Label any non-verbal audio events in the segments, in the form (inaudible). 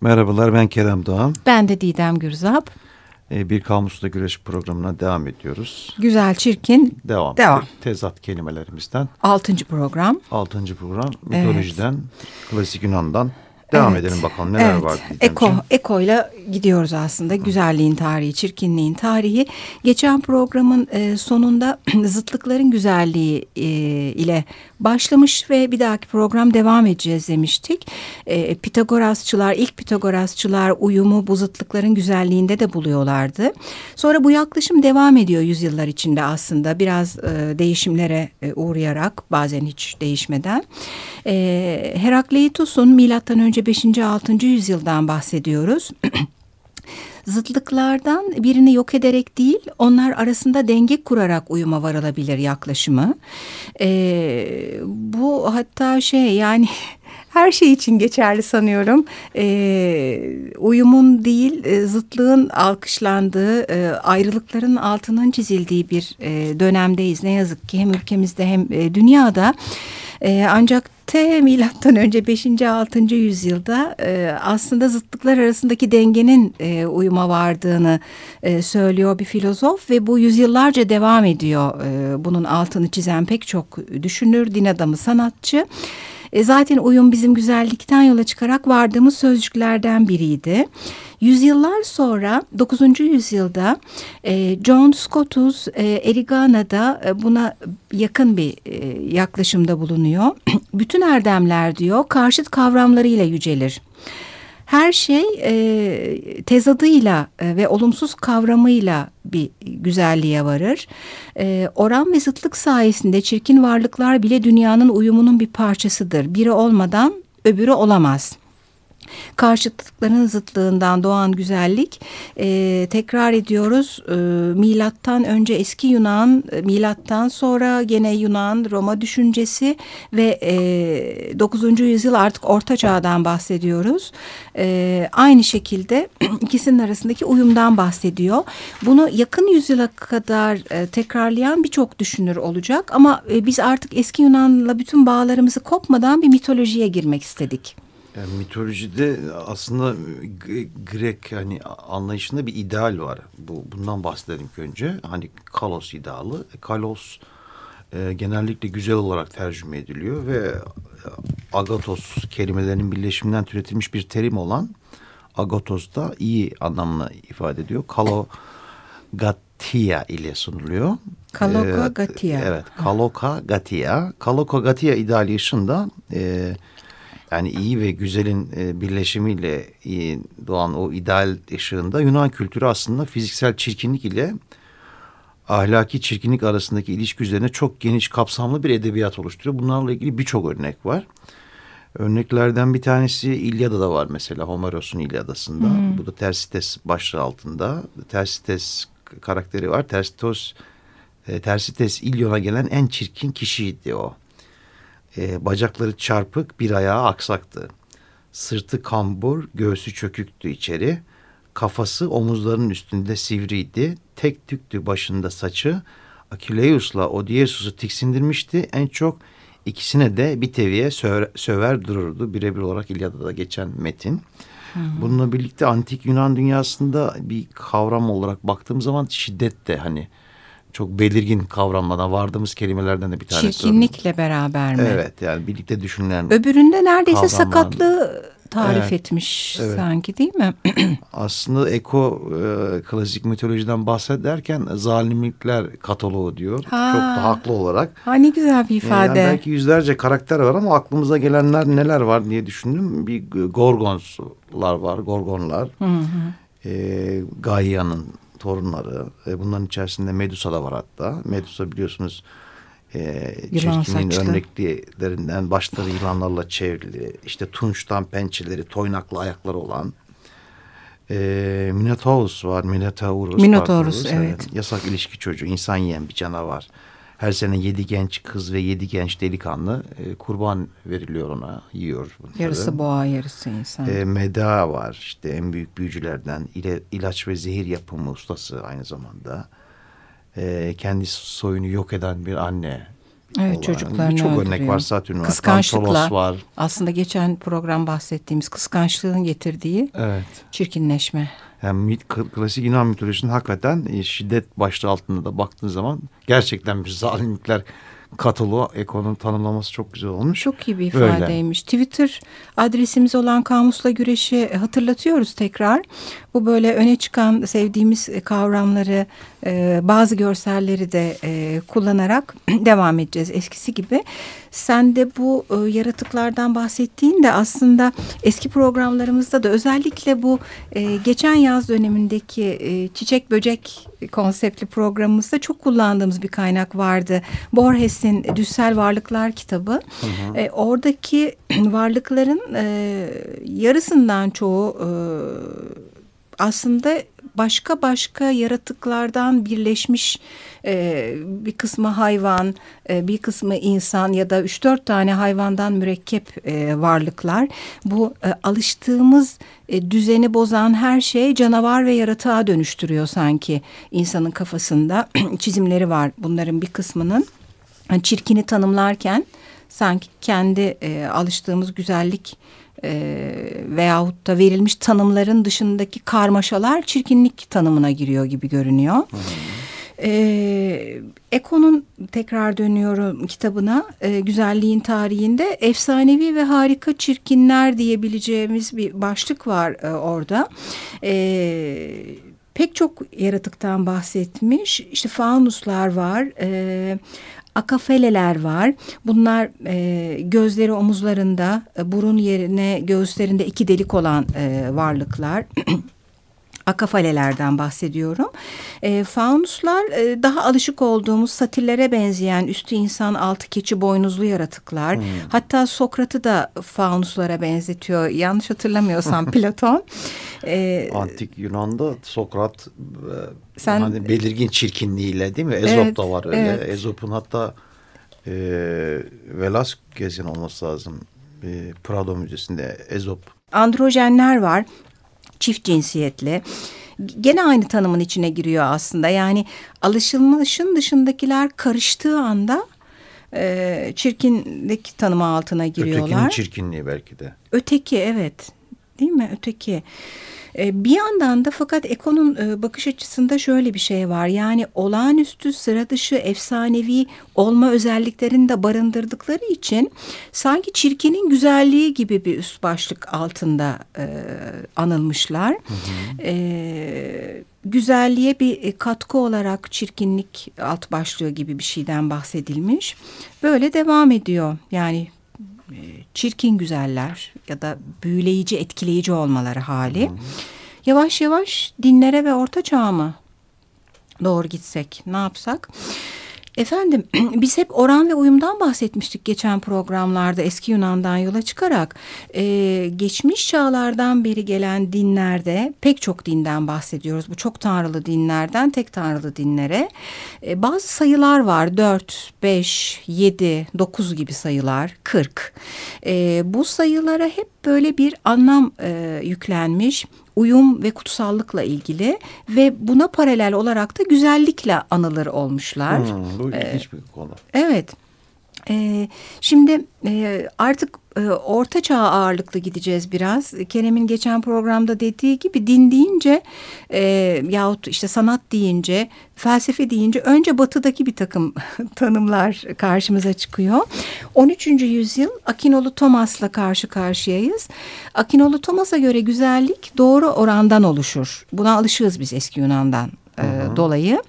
Merhabalar ben Kerem Doğan. Ben de Didem Gürzap. Ee, bir Kamusla Güreş programına devam ediyoruz. Güzel Çirkin. Devam. Devam. Tezat kelimelerimizden. Altıncı program. Altıncı program. Mitolojiden, evet. klasik Yunan'dan Devam evet. edelim bakalım neler evet. var. Eko, ekoyla gidiyoruz aslında. Güzelliğin tarihi, çirkinliğin tarihi. Geçen programın e, sonunda (clears throat) zıtlıkların güzelliği e, ile başlamış ve bir dahaki program devam edeceğiz demiştik. E, Pitagorasçılar, ilk Pitagorasçılar uyumu bu zıtlıkların güzelliğinde de buluyorlardı. Sonra bu yaklaşım devam ediyor yüzyıllar içinde aslında. Biraz e, değişimlere e, uğrayarak bazen hiç değişmeden. E, Herakleitus'un milattan önce 5. 6. yüzyıldan bahsediyoruz. (clears throat) Zıtlıklardan birini yok ederek değil, onlar arasında denge kurarak uyuma varılabilir yaklaşımı. Ee, bu hatta şey yani (laughs) her şey için geçerli sanıyorum. E, uyumun değil e, zıtlığın alkışlandığı, e, ayrılıkların altının çizildiği bir e, dönemdeyiz. Ne yazık ki hem ülkemizde hem dünyada. E, ancak T milattan önce 5. 6. yüzyılda e, aslında zıtlıklar arasındaki dengenin e, uyuma vardığını e, söylüyor bir filozof ve bu yüzyıllarca devam ediyor. Bunun altını çizen pek çok düşünür, din adamı, sanatçı. E, zaten uyum bizim güzellikten yola çıkarak vardığımız sözcüklerden biriydi. Yüzyıllar sonra 9. yüzyılda e, John Scotus e, Erigana'da e, buna yakın bir e, yaklaşımda bulunuyor. (clears throat) Bütün erdemler diyor karşıt kavramlarıyla yücelir. Her şey e, tezadıyla e, ve olumsuz kavramıyla bir güzelliğe varır. E, oran ve zıtlık sayesinde çirkin varlıklar bile dünyanın uyumunun bir parçasıdır. Biri olmadan öbürü olamaz.'' Karşıtlıkların zıtlığından doğan güzellik e, tekrar ediyoruz e, milattan önce eski Yunan e, milattan sonra gene Yunan Roma düşüncesi ve e, 9. yüzyıl artık Orta Çağ'dan bahsediyoruz e, aynı şekilde (clears throat) ikisinin arasındaki uyumdan bahsediyor bunu yakın yüzyıla kadar e, tekrarlayan birçok düşünür olacak ama e, biz artık eski Yunan'la bütün bağlarımızı kopmadan bir mitolojiye girmek istedik. Yani mitolojide aslında Grek hani anlayışında bir ideal var. Bu bundan bahsedelim önce. Hani kalos idealı. E, kalos e, genellikle güzel olarak tercüme ediliyor ve e, agatos kelimelerinin birleşiminden türetilmiş bir terim olan agatos da iyi anlamını ifade ediyor. Kalo Gatia ile sunuluyor. Kaloka Gatia. Evet, Kaloka Gatia. Kaloka Gatia ideali ışığında e, yani iyi ve güzelin e, birleşimiyle e, doğan o ideal ışığında Yunan kültürü aslında fiziksel çirkinlik ile ahlaki çirkinlik arasındaki ilişki üzerine çok geniş kapsamlı bir edebiyat oluşturuyor. Bunlarla ilgili birçok örnek var. Örneklerden bir tanesi İlyada'da var mesela Homeros'un İlyada'sında. Hmm. Bu da Tersites başlığı altında. Tersites karakteri var. Tersitos, e, Tersites İlyon'a gelen en çirkin kişiydi o. E, bacakları çarpık, bir ayağı aksaktı. Sırtı kambur, göğsü çöküktü içeri. Kafası omuzlarının üstünde sivriydi. Tek tüktü başında saçı. Akileus'la Odysseus'u tiksindirmişti. En çok ikisine de bir teviye söver, söver dururdu. Birebir olarak İlyada'da geçen metin. Hı hı. Bununla birlikte antik Yunan dünyasında bir kavram olarak baktığım zaman şiddet de hani çok belirgin kavramlardan vardığımız kelimelerden de bir tanesi. Çirkinlikle beraber mi? Evet yani birlikte düşünülen Öbüründe neredeyse sakatlığı tarif evet, etmiş evet. sanki değil mi? (clears throat) Aslında Eko e, klasik mitolojiden bahsederken zalimlikler kataloğu diyor. Ha. Çok da haklı olarak. Ha ne güzel bir ifade. Yani belki yüzlerce karakter var ama aklımıza gelenler neler var diye düşündüm. Bir Gorgonslar var, Gorgonlar. Hı hı. E, Gaia'nın torunları. E, bunların içerisinde Medusa da var hatta. Medusa biliyorsunuz e, çirkinin örneklerinden başları yılanlarla çevrili. işte tunçtan pençeleri, toynaklı ayakları olan. E, Minotaurus var. Minotaurus. Minotaurus evet. evet. Yasak ilişki çocuğu. insan yiyen bir canavar. Her sene yedi genç kız ve yedi genç delikanlı e, kurban veriliyor ona. Yiyor bunları. Yarısı boğa yarısı insan. E, Meda var işte en büyük büyücülerden. İle, ilaç ve zehir yapımı ustası aynı zamanda. E, kendi soyunu yok eden bir anne Evet çocuklarını Birçok öldürüyor. örnek var. Satürn var. Kıskançlıkla. Var. Aslında geçen program bahsettiğimiz kıskançlığın getirdiği Evet. çirkinleşme. Yani klasik Yunan mitolojisinin hakikaten e, şiddet başlığı altında da baktığın zaman gerçekten bir zalimlikler kataloğu Eko'nun tanımlaması çok güzel olmuş. Çok iyi bir ifadeymiş. Twitter adresimiz olan Kamusla Güreş'i hatırlatıyoruz tekrar. Bu böyle öne çıkan sevdiğimiz kavramları, e, bazı görselleri de e, kullanarak (clears throat) devam edeceğiz eskisi gibi. Sen de bu e, yaratıklardan bahsettiğinde aslında eski programlarımızda da özellikle bu e, geçen yaz dönemindeki e, çiçek böcek konseptli programımızda çok kullandığımız bir kaynak vardı. Borges'in Düssel Varlıklar kitabı. E, oradaki (clears throat) varlıkların e, yarısından çoğu e, aslında başka başka yaratıklardan birleşmiş e, bir kısmı hayvan, e, bir kısmı insan ya da üç dört tane hayvandan mürekkep e, varlıklar. Bu e, alıştığımız e, düzeni bozan her şey canavar ve yaratığa dönüştürüyor sanki insanın kafasında (clears throat) çizimleri var bunların bir kısmının. Yani çirkini tanımlarken sanki kendi e, alıştığımız güzellik e, veyahut da verilmiş tanımların dışındaki karmaşalar çirkinlik tanımına giriyor gibi görünüyor. E, Eko'nun tekrar dönüyorum kitabına e, güzelliğin tarihinde efsanevi ve harika çirkinler diyebileceğimiz bir başlık var e, orada. E, pek çok yaratıktan bahsetmiş. İşte faunuslar var. E, akafeleler var. Bunlar e, gözleri omuzlarında, e, burun yerine göğüslerinde iki delik olan e, varlıklar. (clears throat) akafalelerden bahsediyorum. E, faunuslar e, daha alışık olduğumuz satillere benzeyen üstü insan altı keçi boynuzlu yaratıklar. Hmm. Hatta Sokrat'ı da faunuslara benzetiyor. Yanlış hatırlamıyorsam (laughs) Platon. E, Antik Yunan'da Sokrat e, sen, hani belirgin çirkinliğiyle değil mi? Ezop evet, da var öyle. Evet. Ezop'un hatta e, Velasquez'in olması lazım. E, Prado Müzesi'nde Ezop. Androjenler var çift cinsiyetli. Gene aynı tanımın içine giriyor aslında. Yani alışılmışın dışındakiler karıştığı anda e, çirkinlik tanımı altına giriyorlar. Ötekinin çirkinliği belki de. Öteki evet değil mi öteki. Bir yandan da fakat Eko'nun bakış açısında şöyle bir şey var. Yani olağanüstü, sıra dışı, efsanevi olma özelliklerini de barındırdıkları için sanki çirkinin güzelliği gibi bir üst başlık altında e, anılmışlar. Hı hı. E, güzelliğe bir katkı olarak çirkinlik alt başlığı gibi bir şeyden bahsedilmiş. Böyle devam ediyor. Yani çirkin güzeller ya da büyüleyici, etkileyici olmaları hali. Yavaş yavaş dinlere ve orta çağa mı doğru gitsek, ne yapsak? Efendim (clears throat) biz hep oran ve uyumdan bahsetmiştik geçen programlarda eski Yunan'dan yola çıkarak. Ee, geçmiş çağlardan beri gelen dinlerde pek çok dinden bahsediyoruz. Bu çok tanrılı dinlerden tek tanrılı dinlere. Ee, bazı sayılar var 4, 5, 7, 9 gibi sayılar 40. Ee, bu sayılara hep böyle bir anlam e, yüklenmiş uyum ve kutsallıkla ilgili ve buna paralel olarak da güzellikle anılır olmuşlar. Hmm, bu ilginç ee, bir konu. Evet. Ee, şimdi e, artık e, orta çağ ağırlıklı gideceğiz biraz. Kerem'in geçen programda dediği gibi din deyince e, yahut işte sanat deyince, felsefe deyince önce batıdaki bir takım (laughs) tanımlar karşımıza çıkıyor. 13. yüzyıl Akinolu Thomas'la karşı karşıyayız. Akinolu Thomas'a göre güzellik doğru orandan oluşur. Buna alışığız biz eski Yunan'dan e, dolayı.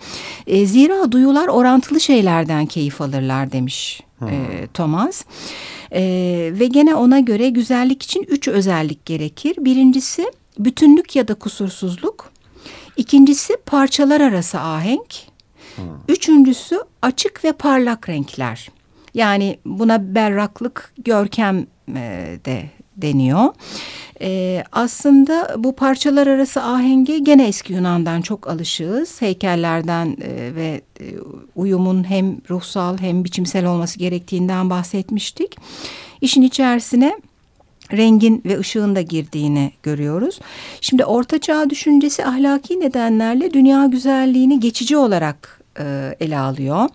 E, zira duyular orantılı şeylerden keyif alırlar demiş e, Thomas. E, ve gene ona göre güzellik için üç özellik gerekir. Birincisi bütünlük ya da kusursuzluk. İkincisi parçalar arası ahenk. Hmm. Üçüncüsü açık ve parlak renkler. Yani buna berraklık, görkem e, de deniyor. Ee, aslında bu parçalar arası ahenge gene eski Yunan'dan çok alışığız. Heykellerden e, ve e, uyumun hem ruhsal hem biçimsel olması gerektiğinden bahsetmiştik. İşin içerisine rengin ve ışığın da girdiğini görüyoruz. Şimdi ortaçağ düşüncesi ahlaki nedenlerle dünya güzelliğini geçici olarak e, ele alıyor.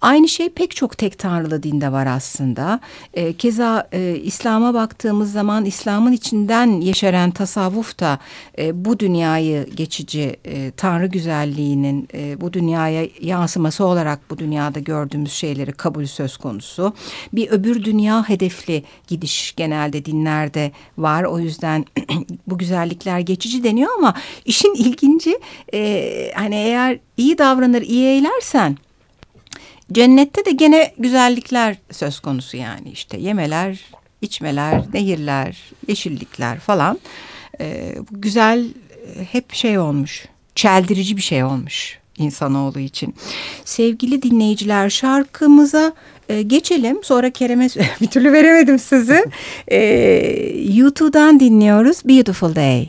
Aynı şey pek çok tek tanrılı dinde var aslında. E, keza e, İslam'a baktığımız zaman İslam'ın içinden yeşeren tasavvuf da e, bu dünyayı geçici e, tanrı güzelliğinin e, bu dünyaya yansıması olarak bu dünyada gördüğümüz şeyleri kabul söz konusu. Bir öbür dünya hedefli gidiş genelde dinlerde var. O yüzden (clears throat) bu güzellikler geçici deniyor ama işin ilginci e, hani eğer iyi davranır, iyi eylersen Cennette de gene güzellikler söz konusu yani işte yemeler, içmeler, nehirler, yeşillikler falan. Ee, güzel hep şey olmuş, çeldirici bir şey olmuş insanoğlu için. Sevgili dinleyiciler şarkımıza e, geçelim. Sonra Kerem'e (laughs) bir türlü veremedim sizi. E, YouTube'dan dinliyoruz Beautiful Day.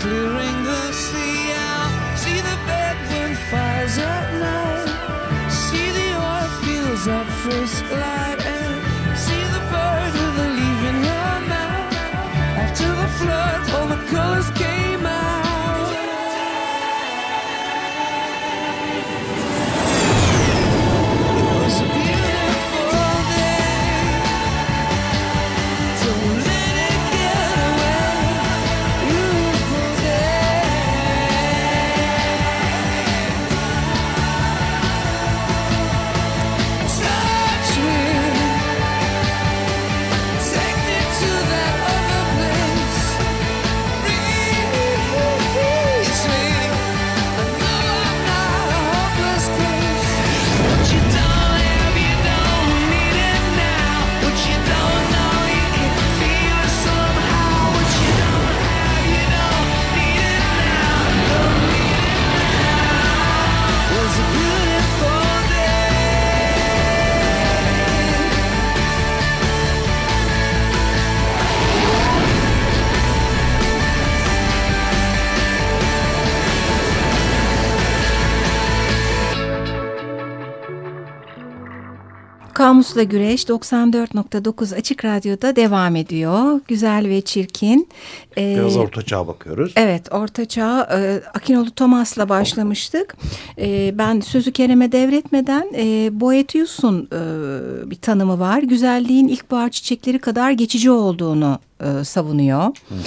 clearing the sea out. See the bedroom fires at night. Kamusla Güreş 94.9 Açık Radyo'da devam ediyor. Güzel ve çirkin. Ee, Biraz orta çağa bakıyoruz. Evet orta çağ e, Akinolu Thomas'la başlamıştık. E, ben sözü Kerem'e devretmeden e, Boetius'un e, bir tanımı var. Güzelliğin ilkbahar çiçekleri kadar geçici olduğunu e, savunuyor. Hmm.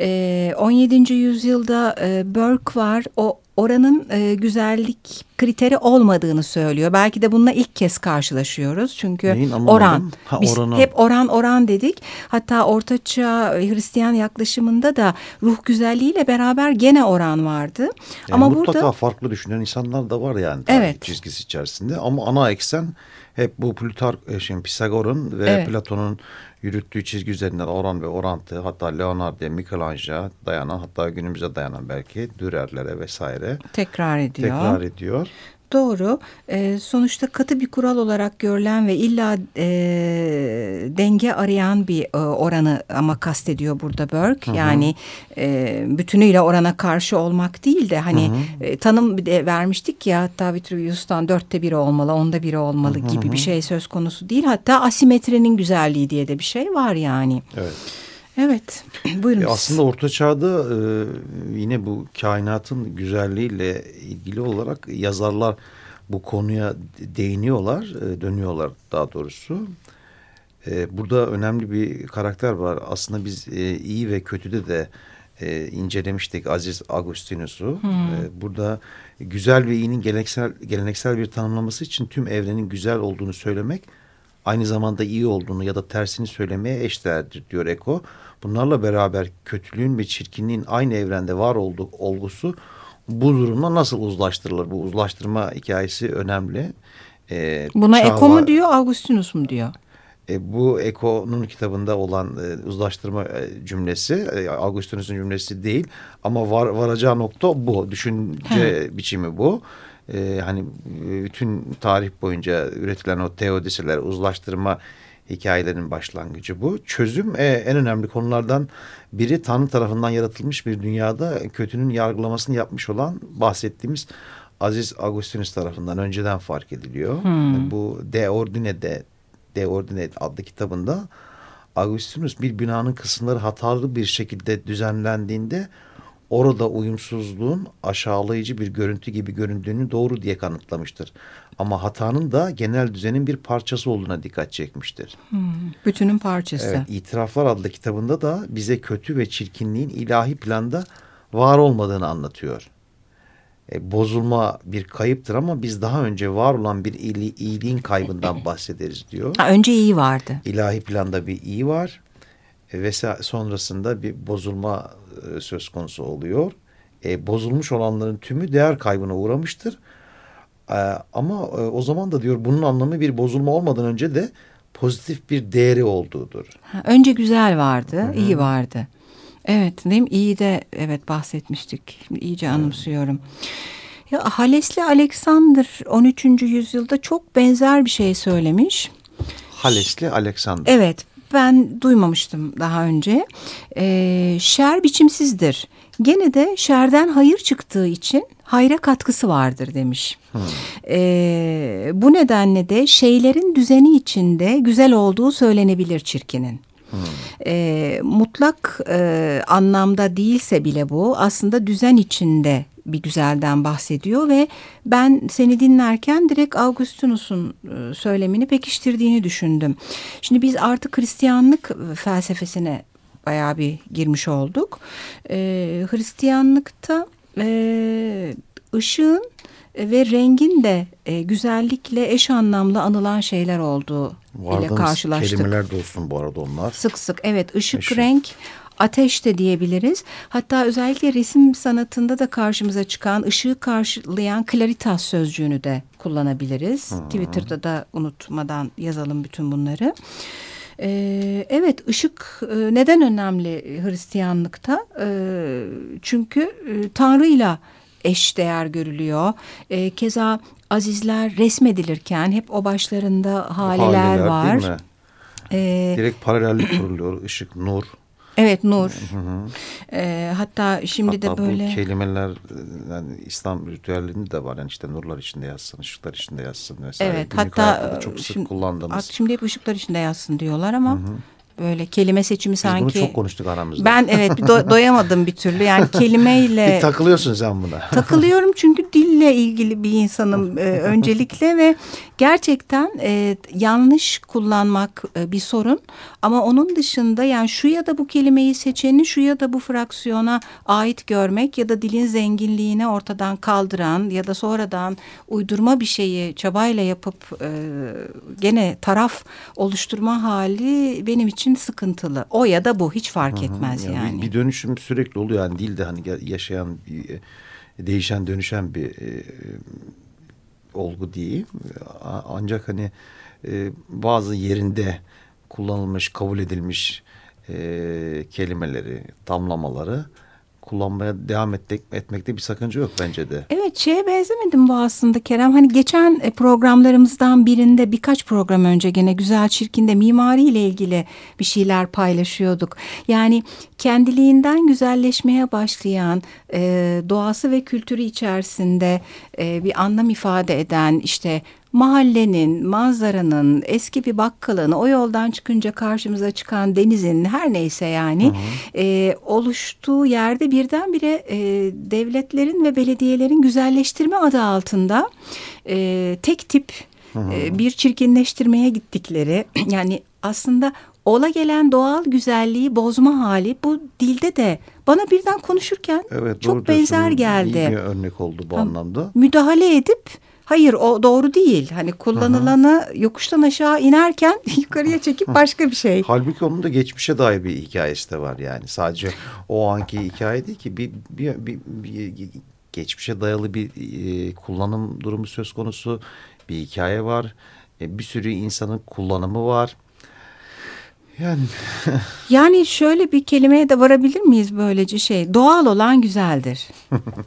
E, 17. yüzyılda e, Burke var. O oranın e, güzellik kriteri olmadığını söylüyor. Belki de bununla ilk kez karşılaşıyoruz. Çünkü Neyin, oran. Ha, Biz oranı. hep oran oran dedik. Hatta ortaçağ Hristiyan yaklaşımında da ruh güzelliğiyle beraber gene oran vardı. Yani ama mutlaka burada farklı düşünen insanlar da var yani. Evet. Çizgisi içerisinde ama ana eksen hep bu Plutark, e, şimdi Pisagor'un ve evet. Platon'un yürüttüğü çizgi üzerinden oran ve orantı hatta Leonardo, Michelangelo'ya dayanan hatta günümüze dayanan belki Dürer'lere vesaire tekrar ediyor. Tekrar ediyor. Doğru. E, sonuçta katı bir kural olarak görülen ve illa e, denge arayan bir e, oranı ama kastediyor burada Burke. Hı hı. Yani e, bütünüyle orana karşı olmak değil de hani hı hı. E, tanım de vermiştik ya hatta Vitruvius'tan dörtte biri olmalı, onda biri olmalı hı hı. gibi bir şey söz konusu değil. Hatta asimetrinin güzelliği diye de bir şey var yani. Evet. Evet, (clears throat) buyurun. E aslında Orta Çağ'da e, yine bu kainatın güzelliğiyle ilgili olarak yazarlar bu konuya değiniyorlar, e, dönüyorlar daha doğrusu. E, burada önemli bir karakter var. Aslında biz e, iyi ve kötüde de e, incelemiştik Aziz Agustinus'u. Hmm. E, burada güzel ve iyinin geleneksel, geleneksel bir tanımlaması için tüm evrenin güzel olduğunu söylemek aynı zamanda iyi olduğunu ya da tersini söylemeye eşdeğerdir diyor Eko. Bunlarla beraber kötülüğün ve çirkinliğin aynı evrende var olduğu olgusu bu durumla nasıl uzlaştırılır? Bu uzlaştırma hikayesi önemli. Ee, Buna Çağla, Eko mu diyor, Augustinus mu diyor? E, bu Eko'nun kitabında olan e, uzlaştırma e, cümlesi, e, Augustinus'un cümlesi değil. Ama var, varacağı nokta bu. Düşünce He. biçimi bu e, hani bütün tarih boyunca üretilen o teodisiler, uzlaştırma hikayelerinin başlangıcı bu. Çözüm e, en önemli konulardan biri Tanrı tarafından yaratılmış bir dünyada kötünün yargılamasını yapmış olan bahsettiğimiz Aziz Agustinus tarafından önceden fark ediliyor. Hmm. Bu De Ordine de De Ordine adlı kitabında Agustinus bir binanın kısımları hatalı bir şekilde düzenlendiğinde orada uyumsuzluğun aşağılayıcı bir görüntü gibi göründüğünü doğru diye kanıtlamıştır. Ama hatanın da genel düzenin bir parçası olduğuna dikkat çekmiştir. Hmm, bütünün parçası. Evet, İtiraflar adlı kitabında da bize kötü ve çirkinliğin ilahi planda var olmadığını anlatıyor. E, bozulma bir kayıptır ama biz daha önce var olan bir iyiliğin kaybından (laughs) bahsederiz diyor. Ha, önce iyi vardı. İlahi planda bir iyi var e, ve sonrasında bir bozulma e, söz konusu oluyor. E, bozulmuş olanların tümü değer kaybına uğramıştır. E, ama e, o zaman da diyor bunun anlamı bir bozulma olmadan önce de pozitif bir değeri olduğudur. Ha, önce güzel vardı, Hı -hı. iyi vardı. Evet, değil mi? İyi de evet bahsetmiştik. Şimdi iyice evet. anımsıyorum. Ya Halesli Alexander 13. yüzyılda çok benzer bir şey söylemiş. Halesli Alexander. Evet, ben duymamıştım daha önce. E, şer biçimsizdir. Gene de şerden hayır çıktığı için hayra katkısı vardır demiş. E, bu nedenle de şeylerin düzeni içinde güzel olduğu söylenebilir çirkinin. E, mutlak e, anlamda değilse bile bu aslında düzen içinde bir güzelden bahsediyor ve ben seni dinlerken direkt Augustinus'un e, söylemini pekiştirdiğini düşündüm. Şimdi biz artık Hristiyanlık felsefesine bayağı bir girmiş olduk. Ee, Hristiyanlıkta e, ışığın ve rengin de e, güzellikle eş anlamlı anılan şeyler olduğu ile karşılaştık. kelimeler de olsun bu arada onlar. Sık sık evet ışık, Işık. renk ateş de diyebiliriz. Hatta özellikle resim sanatında da karşımıza çıkan ışığı karşılayan klaritas sözcüğünü de kullanabiliriz. Hmm. Twitter'da da unutmadan yazalım bütün bunları. Ee, evet ışık e, neden önemli Hristiyanlıkta? Ee, çünkü e, Tanrı'yla eş değer görülüyor. Ee, keza azizler resmedilirken hep o başlarında haleler, haleler var. Ee, Direkt paralellik kuruluyor ışık, nur. Evet nur. Ee, hatta şimdi Hatta de böyle bu kelimeler e, yani İslam ritüellerinde de var. Yani işte nurlar içinde yatsın, ışıklar içinde yatsın vesaire. Evet Günlük hatta çok sık şimdi, kullandığımız. şimdi hep ışıklar içinde yazsın diyorlar ama böyle kelime seçimi Biz sanki. bunu çok konuştuk aramızda. Ben evet do- (laughs) doyamadım bir türlü yani kelimeyle Bir takılıyorsun sen buna. (laughs) takılıyorum çünkü dille ilgili bir insanım e, (laughs) öncelikle ve gerçekten e, yanlış kullanmak e, bir sorun ama onun dışında yani şu ya da bu kelimeyi seçeni şu ya da bu fraksiyona ait görmek ya da dilin zenginliğini ortadan kaldıran ya da sonradan uydurma bir şeyi çabayla yapıp e, gene taraf oluşturma hali benim için sıkıntılı. O ya da bu hiç fark etmez Yani yani. Bir, dönüşüm sürekli oluyor. Yani dilde hani ge- yaşayan, e, değişen, dönüşen bir e, olgu değil. Ancak hani e, bazı yerinde kullanılmış, kabul edilmiş e, kelimeleri, tamlamaları kullanmaya devam etmek, etmekte bir sakınca yok bence de. Evet şeye benzemedim bu aslında Kerem. Hani geçen e, programlarımızdan birinde birkaç program önce gene Güzel Çirkin'de mimari ile ilgili bir şeyler paylaşıyorduk. Yani kendiliğinden güzelleşmeye başlayan e, doğası ve kültürü içerisinde e, bir anlam ifade eden işte mahallenin, manzaranın, eski bir bakkalın, o yoldan çıkınca karşımıza çıkan denizin her neyse yani e, oluştuğu yerde birdenbire e, devletlerin ve belediyelerin güzelleştirme adı altında e, tek tip e, bir çirkinleştirmeye gittikleri (clears throat) yani aslında ola gelen doğal güzelliği bozma hali bu dilde de bana birden konuşurken Evet, çok benzer geldi İyi bir örnek oldu bu anlamda. müdahale edip hayır o doğru değil. Hani kullanılanı yokuştan aşağı inerken (laughs) yukarıya çekip başka bir şey. Halbuki onun da geçmişe dair bir hikayesi de var yani. Sadece o anki hikaye değil ki bir, bir, bir, bir geçmişe dayalı bir e, kullanım durumu söz konusu. Bir hikaye var. E, bir sürü insanın kullanımı var. Yani (laughs) Yani şöyle bir kelimeye de varabilir miyiz böylece şey? Doğal olan güzeldir.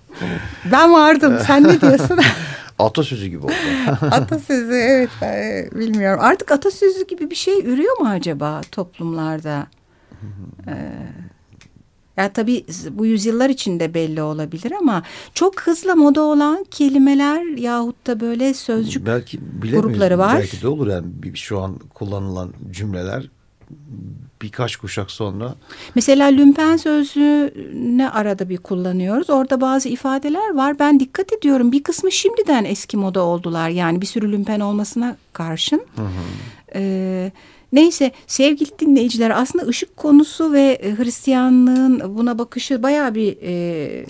(laughs) ben vardım. Sen ne diyorsun? Atasözü gibi oldu. (laughs) atasözü evet ben bilmiyorum. Artık atasözü gibi bir şey ürüyor mu acaba toplumlarda? Ee, ya tabii bu yüzyıllar içinde belli olabilir ama çok hızla moda olan kelimeler yahut da böyle sözcük Belki grupları var. Belki de olur yani şu an kullanılan cümleler birkaç kuşak sonra Mesela lümpen sözlüğüne arada bir kullanıyoruz. Orada bazı ifadeler var. Ben dikkat ediyorum. Bir kısmı şimdiden eski moda oldular. Yani bir sürü lümpen olmasına karşın. Ee, neyse sevgili dinleyiciler aslında ışık konusu ve e, Hristiyanlığın buna bakışı bayağı bir e,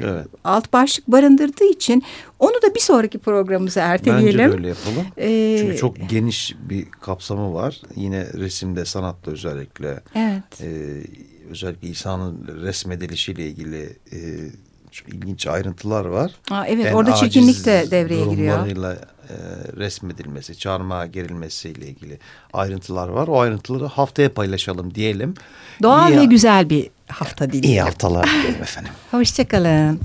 Evet. alt başlık barındırdığı için onu da bir sonraki programımıza erteleyelim. Bence öyle yapalım. Ee, Çünkü çok geniş bir kapsamı var. Yine resimde, sanatta özellikle. Evet. Ee, özellikle İsa'nın resmedilişiyle ilgili e, çok ilginç ayrıntılar var. Aa, evet En orada çirkinlik de devreye giriyor. e, resmedilmesi, çarmıha gerilmesiyle ilgili ayrıntılar var. O ayrıntıları haftaya paylaşalım diyelim. Doğal İyi- ve güzel bir hafta dilerim. İyi haftalar dilerim efendim. Hoşçakalın.